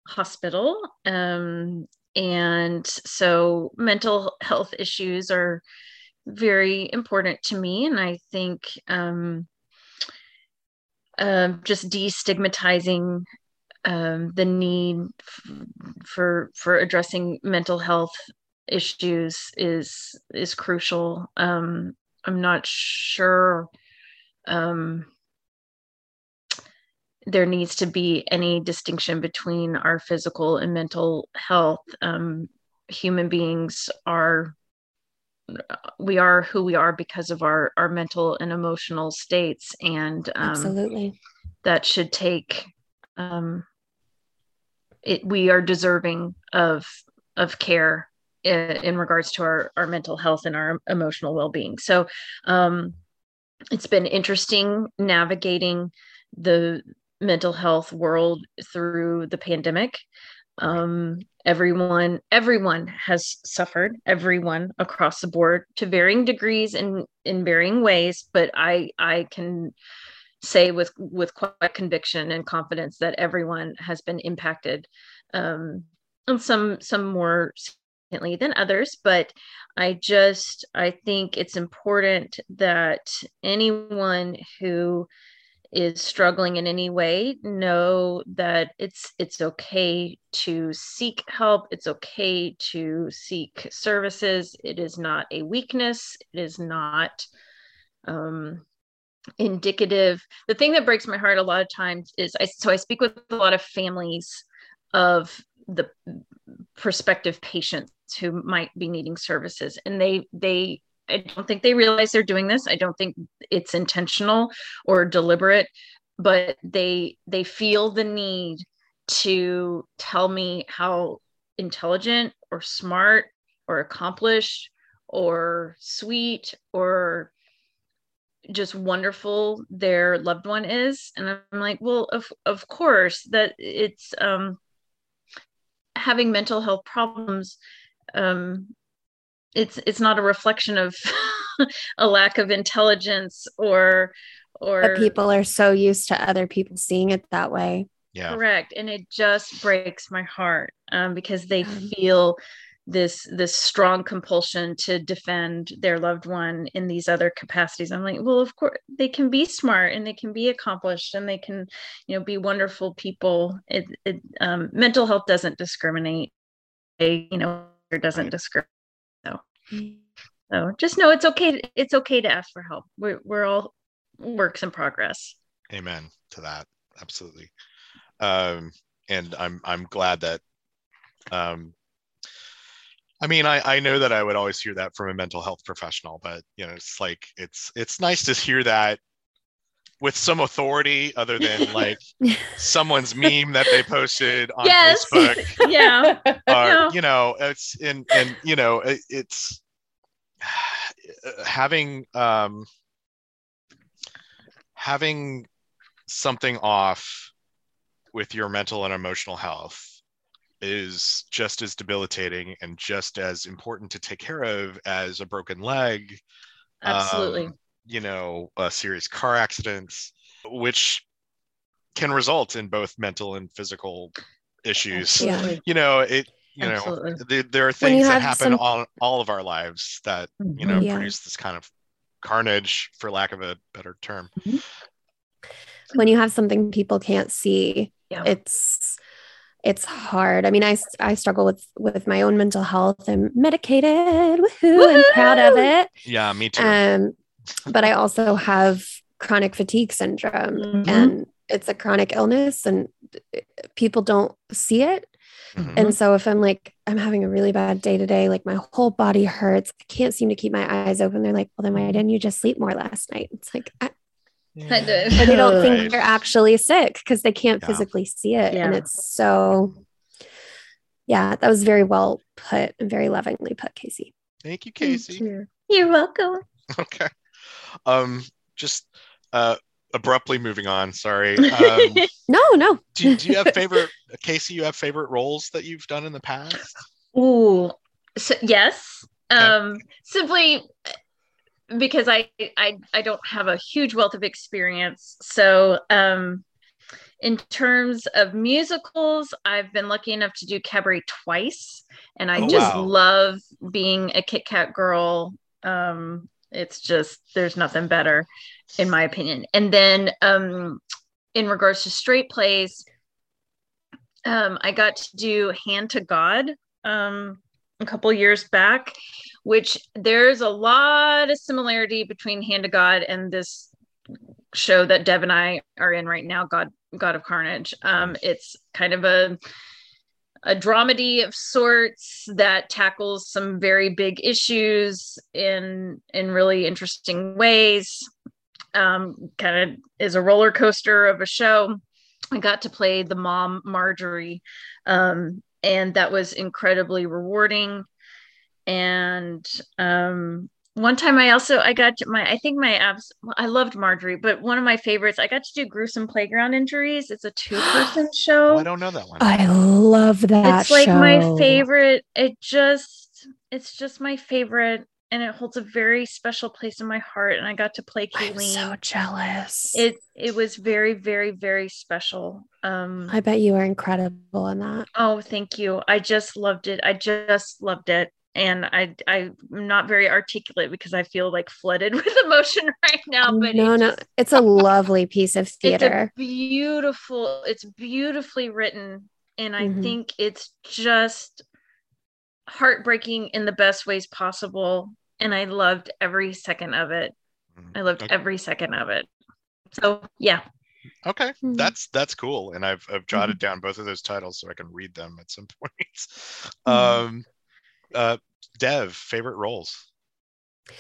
hospital, um, and so mental health issues are very important to me. And I think um, uh, just destigmatizing um, the need f- for for addressing mental health issues is is crucial. Um, I'm not sure um, there needs to be any distinction between our physical and mental health. Um, human beings are we are who we are because of our our mental and emotional states and um, Absolutely. that should take um, it we are deserving of of care in, in regards to our our mental health and our emotional well-being so um it's been interesting navigating the mental health world through the pandemic um everyone everyone has suffered everyone across the board to varying degrees and in varying ways but i i can say with with quite conviction and confidence that everyone has been impacted um and some some more significantly than others but i just i think it's important that anyone who is struggling in any way know that it's it's okay to seek help it's okay to seek services it is not a weakness it is not um indicative. The thing that breaks my heart a lot of times is i so i speak with a lot of families of the prospective patients who might be needing services and they they i don't think they realize they're doing this. I don't think it's intentional or deliberate but they they feel the need to tell me how intelligent or smart or accomplished or sweet or just wonderful their loved one is. And i'm like well of of course that it's um having mental health problems um it's it's not a reflection of a lack of intelligence or or But people are so used to other people seeing it that way. Yeah. correct. And it just breaks my heart um because they feel this this strong compulsion to defend their loved one in these other capacities. I'm like well of course they can be smart and they can be accomplished and they can you know be wonderful people. It, it um, mental health doesn't discriminate. They you know it doesn't discriminate so just know it's okay it's okay to ask for help we're, we're all works in progress Amen to that. Absolutely. Um, and I'm I'm glad that um I mean I, I know that I would always hear that from a mental health professional, but you know, it's like it's it's nice to hear that with some authority other than like someone's meme that they posted on yes Facebook. yeah or Yeah. you know it's in and you know it, it's having um having something off with your mental and emotional health is just as debilitating and just as important to take care of as a broken leg absolutely um, you know uh, serious car accidents which can result in both mental and physical issues. Absolutely. you know it you Absolutely. know there, there are things that happen some- on all of our lives that you know. Yeah. produce this kind of carnage for lack of a better term. When you have something people can't see Yeah. it's it's hard. I mean I, I struggle with with my own mental health. I'm medicated. Woohoo! I'm proud of it. Yeah me too. Um but i also have chronic fatigue syndrome Mhm. and it's a chronic illness and people don't see it Mhm. and so if i'm like i'm having a really bad day today like my whole body hurts i can't seem to keep my eyes open they're like well then why didn't you just sleep more last night it's like I, Kind of. or they don't Right. think they're actually sick because they can't Yeah. physically see it and it's so yeah that was very well put and very lovingly put casey thank you Thank casey you. You're welcome. okay um just uh abruptly moving on. Sorry. Um, No, no. do, do you have favorite Casey? You have favorite roles that you've done in the past? Ooh, so, yes. Um, simply because I, I I don't have a huge wealth of experience. So, um, in terms of musicals, I've been lucky enough to do Cabaret twice, and I Oh, just wow. love being a Kit Kat girl. Um, it's just there's nothing better, in my opinion. And then, um, in regards to straight plays, um, I got to do Hand to God um, a couple years back, which there's a lot of similarity between Hand to God and this show that Dev and I are in right now, God God of Carnage. Um, it's kind of a a dramedy of sorts that tackles some very big issues in in really interesting ways. Um, kind of is a roller coaster of a show. I got to play the mom Marjorie, um, and that was incredibly rewarding. And um, one time I also I got to my I think my abs I loved Marjorie, but one of my favorites I got to do gruesome playground injuries. It's a two person show. Oh, I don't know that one. I love that. it's like my favorite. It just it's just my favorite, and it holds a very special place in my heart. And I got to play I'm so jealous. it it was very very very special. Um, I bet you were incredible in that. Oh, thank you. I just loved it. I just loved it. And I I'm not very articulate because I feel like flooded with emotion right now. But no, it no, just- it's a lovely piece of theater. it's a theater. beautiful, it's beautifully written. And I Mhm. think it's just heartbreaking in the best ways possible. And I loved every second of it. I loved Okay. every second of it. So yeah. Okay, Mhm. that's that's cool, and I've I've jotted Mm-hmm. down both of those titles so I can read them at some point. Mhm. Um, uh, Dev, favorite roles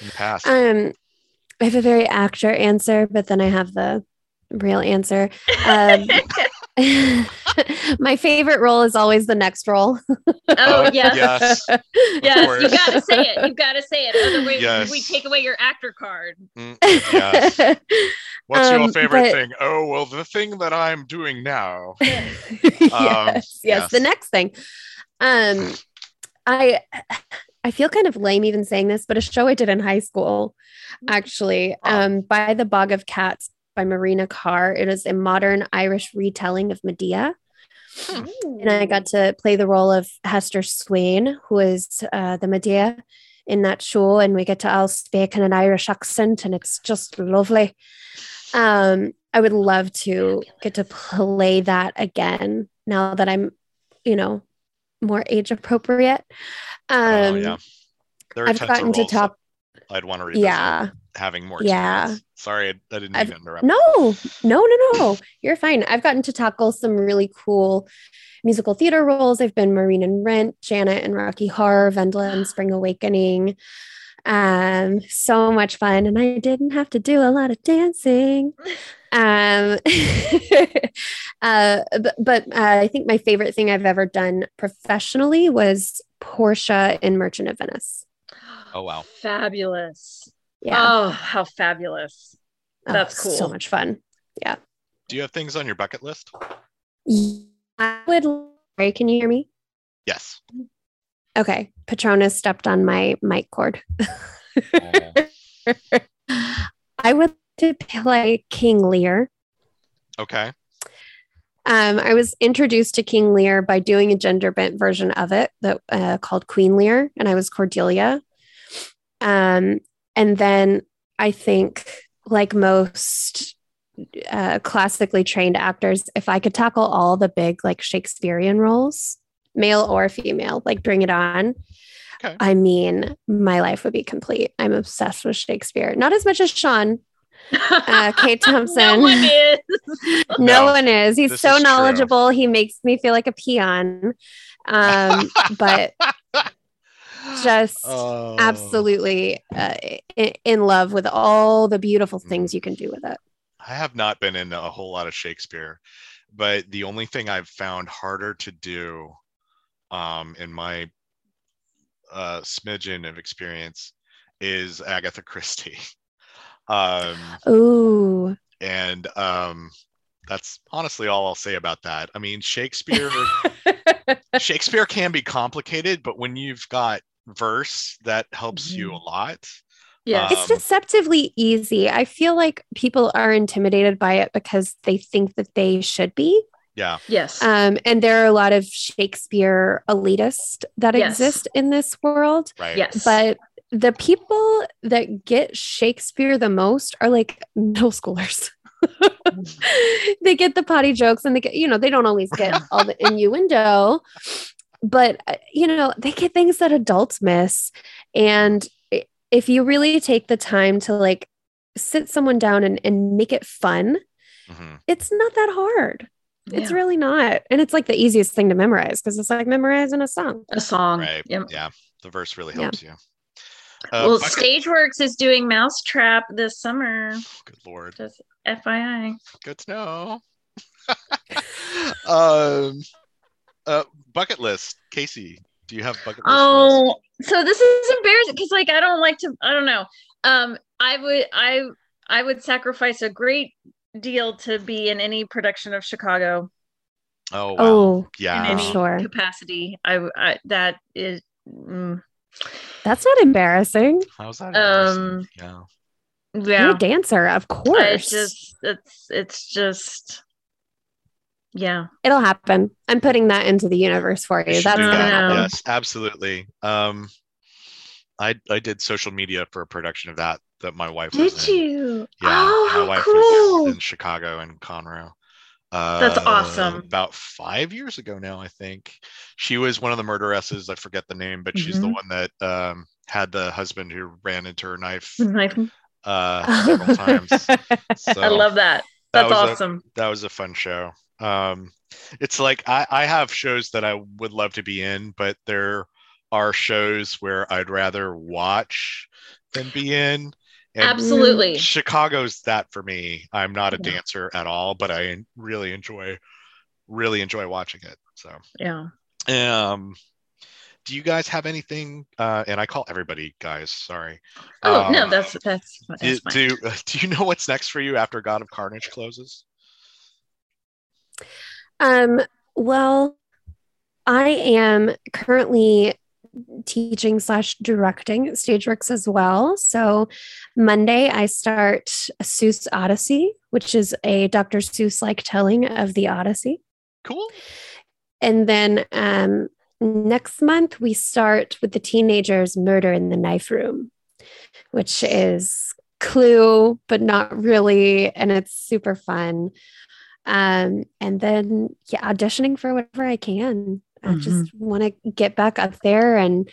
in the past? Um, I have a very actor answer, but then I have the real answer. Um, my favorite role is always the next role. Oh, yes. yes. Yes, you gotta say it. You gotta say it. Otherwise, Yes. we take away your actor card. Mm, yes. What's your Um, favorite but- thing? Oh well, the thing that I'm doing now. yes, yes, yes. The next thing. Um, I I feel kind of lame even saying this, but a show I did in high school, actually, um, by the Bog of Cats by Marina Carr. It is a modern Irish retelling of Medea. And I got to play the role of Hester Swane, who is uh, the Medea in that show. And we get to all speak in an Irish accent, and it's just lovely. Um, I would love to get to play that again now that I'm, you know, more age appropriate. Um, oh yeah, there are I've gotten to talk. I'd want to revisit. Yeah. having more. Yeah. experience. Sorry, I, I didn't I've- to interrupt. No, no, no, no. You're fine. I've gotten to tackle some really cool musical theater roles. I've been Maureen and Rent, Janet and Rocky Horror, Wendla and Spring Awakening. Um, so much fun. And I didn't have to do a lot of dancing. Um, uh, but, but uh, I think my favorite thing I've ever done professionally was Portia in Merchant of Venice. Oh wow. Fabulous. Yeah. Oh, how fabulous. Oh, That's cool. So much fun. Yeah. Do you have things on your bucket list? I would. Sorry, can you hear me? Yes. Okay. Patronus stepped on my mic cord. I would to play King Lear. Okay. Um, I was introduced to King Lear by doing a gender bent version of it that uh, called Queen Lear, and I was Cordelia. Um, and then I think, like most uh, classically trained actors, if I could tackle all the big like Shakespearean roles, male or female, like bring it on. Okay. I mean, my life would be complete. I'm obsessed with Shakespeare. Not as much as Sean, uh, Kate Thompson. no one is. no, No, one is. He's this so is true. knowledgeable. He makes me feel like a peon. Um, but just Oh. absolutely uh, in, in love with all the beautiful things you can do with it. I have not been in a whole lot of Shakespeare, but the only thing I've found harder to do um, in my uh, smidgen of experience is Agatha Christie. Um, Ooh, and um, that's honestly all I'll say about that. I mean, Shakespeare Shakespeare can be complicated, but when you've got verse, that helps you a lot. Yes. It's Um, deceptively easy. I feel like people are intimidated by it because they think that they should be. Yeah. Yes. Um, and there are a lot of Shakespeare elitists that Yes. exist in this world. Right. yes. But the people that get Shakespeare the most are like middle schoolers. they get the potty jokes and they get, you know, they don't always get all the innuendo, but, uh, you know, they get things that adults miss. And if you really take the time to like sit someone down and, and make it fun, Mhm. it's not that hard. It's really not. And it's like the easiest thing to memorize because it's like memorizing a song. a song. Right. Yep. Yeah. The verse really Yeah. helps you. Uh, well, Bucket- Stageworks is doing Mousetrap this summer. Good lord. Just FYI. Good to know. um, uh, bucket list. Casey, do you have bucket list? Oh, so this is embarrassing because like I don't like to. I don't know. Um, I would I I would sacrifice a great deal to be in any production of Chicago Oh, wow. Oh, in yeah. any Sure. capacity. I, I that is. Mm, that's not embarrassing. How's that? embarrassing? um, yeah. You're yeah. a dancer, of course. It's just it's it's just yeah. It'll happen. I'm putting that into the universe for You you. That's gonna that. happen. Yes, absolutely. Um, I I did social media for a production of that that my wife was Did in. you? Yeah, oh, my how wife cool! was in Chicago and Conroe. Uh, That's awesome. About five years ago now, I think. She was one of the murderesses. I forget the name, but she's the Mhm. one that um, had the husband who ran into her knife Like, uh, several times. So I love that. that That's a- awesome. that was a fun show. Um, it's like I, I have shows that I would love to be in, but there are shows where I'd rather watch than be in. And Absolutely. Chicago's that for me. I'm not a Yeah. dancer at all, but I really enjoy really enjoy watching it. So Yeah. um do you guys have anything uh and I call everybody guys, sorry. Oh no, Um, that's that's, that's do, fine. do do you know what's next for you after God of Carnage closes? Um, well, I am currently teaching slash directing stage works as well. So Monday I start Seuss Odyssey, which is a Dr. Seuss like telling of the Odyssey. Cool. And then um, next month we start with the teenagers Murder in the Knife Room, which is Clue, but not really, and it's super fun. Um, and then yeah, auditioning for whatever I can. I just want to get back up there and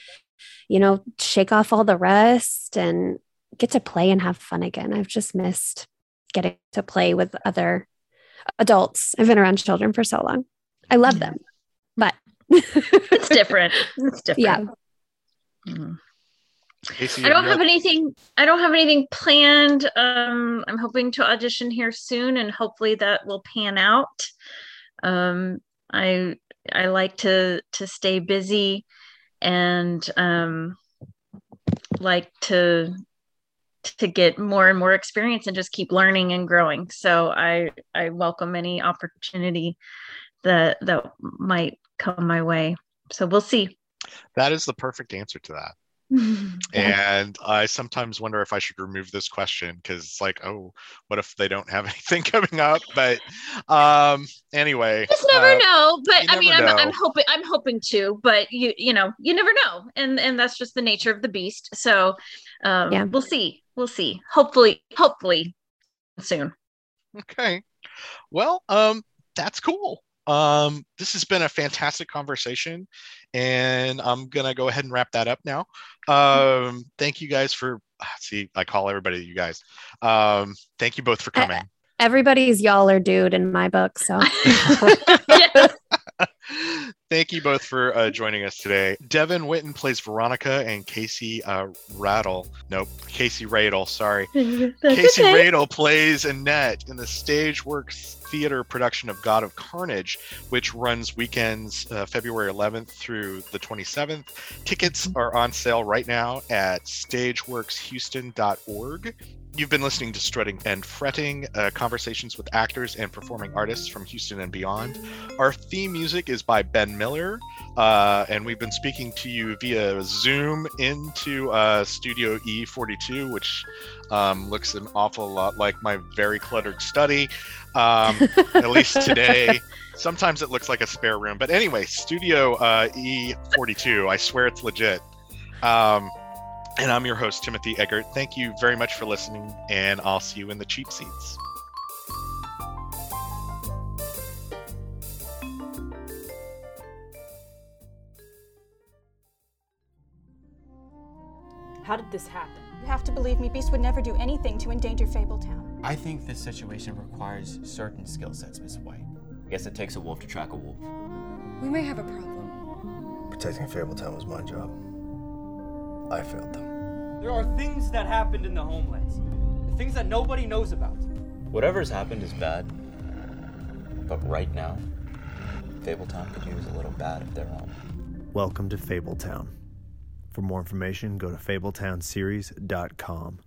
you know shake off all the rust and get to play and have fun again. I've just missed getting to play with other adults. I've been around children for so long. I love them, but it's different. It's different. Yeah. Mhm. Casey, I don't have anything. I don't have anything planned. Um, I'm hoping to audition here soon, and hopefully that will pan out. Um, I I like to to stay busy, and um, like to to get more and more experience and just keep learning and growing. So I I welcome any opportunity that that might come my way. So we'll see. That is the perfect answer to that. And I sometimes wonder if I should remove this question because it's like, oh, what if they don't have anything coming up? But um, anyway, just never uh, know but i mean I'm, I'm hoping i'm hoping to but you you know you never know and and that's just the nature of the beast so um Yeah. we'll see we'll see hopefully hopefully soon Okay. Well, um, that's cool. Um, this has been a fantastic conversation, and I'm gonna go ahead and wrap that up now. Um, thank you guys for ah, see, I call everybody you guys. Um, thank you both for coming. everybody's y'all are dude in my book. So Yes. Thank you both for uh, joining us today. Devin Witten plays Veronica and Casey uh, Rattle. Nope, Casey Radel. Sorry. Casey okay. Radel plays Annette in the Stageworks theater production of God of Carnage, which runs weekends uh, February 11th through the 27th. Tickets are on sale right now at stageworkshouston.org. You've been listening to Strutting and Fretting, uh, conversations with actors and performing artists from Houston and beyond. Our theme music is by Ben Miller, uh, and we've been speaking to you via Zoom into uh, Studio E42, which um, looks an awful lot like my very cluttered study, um, at least today. Sometimes it looks like a spare room, but anyway, Studio uh, E42. I swear it's legit. Um, and I'm your host, Timothy Eggert. Thank you very much for listening, and I'll see you in the cheap seats. How did this happen? You have to believe me, Beast would never do anything to endanger Fabletown. I think this situation requires certain skill sets, Miss White. I guess it takes a wolf to track a wolf. We may have a problem. Protecting Fabletown was my job. I failed them. There are things that happened in the homelands. Things that nobody knows about. Whatever's happened is bad. But right now, Fabletown could use a little bad of their own. Welcome to Fabletown. For more information, go to fabletownseries.com.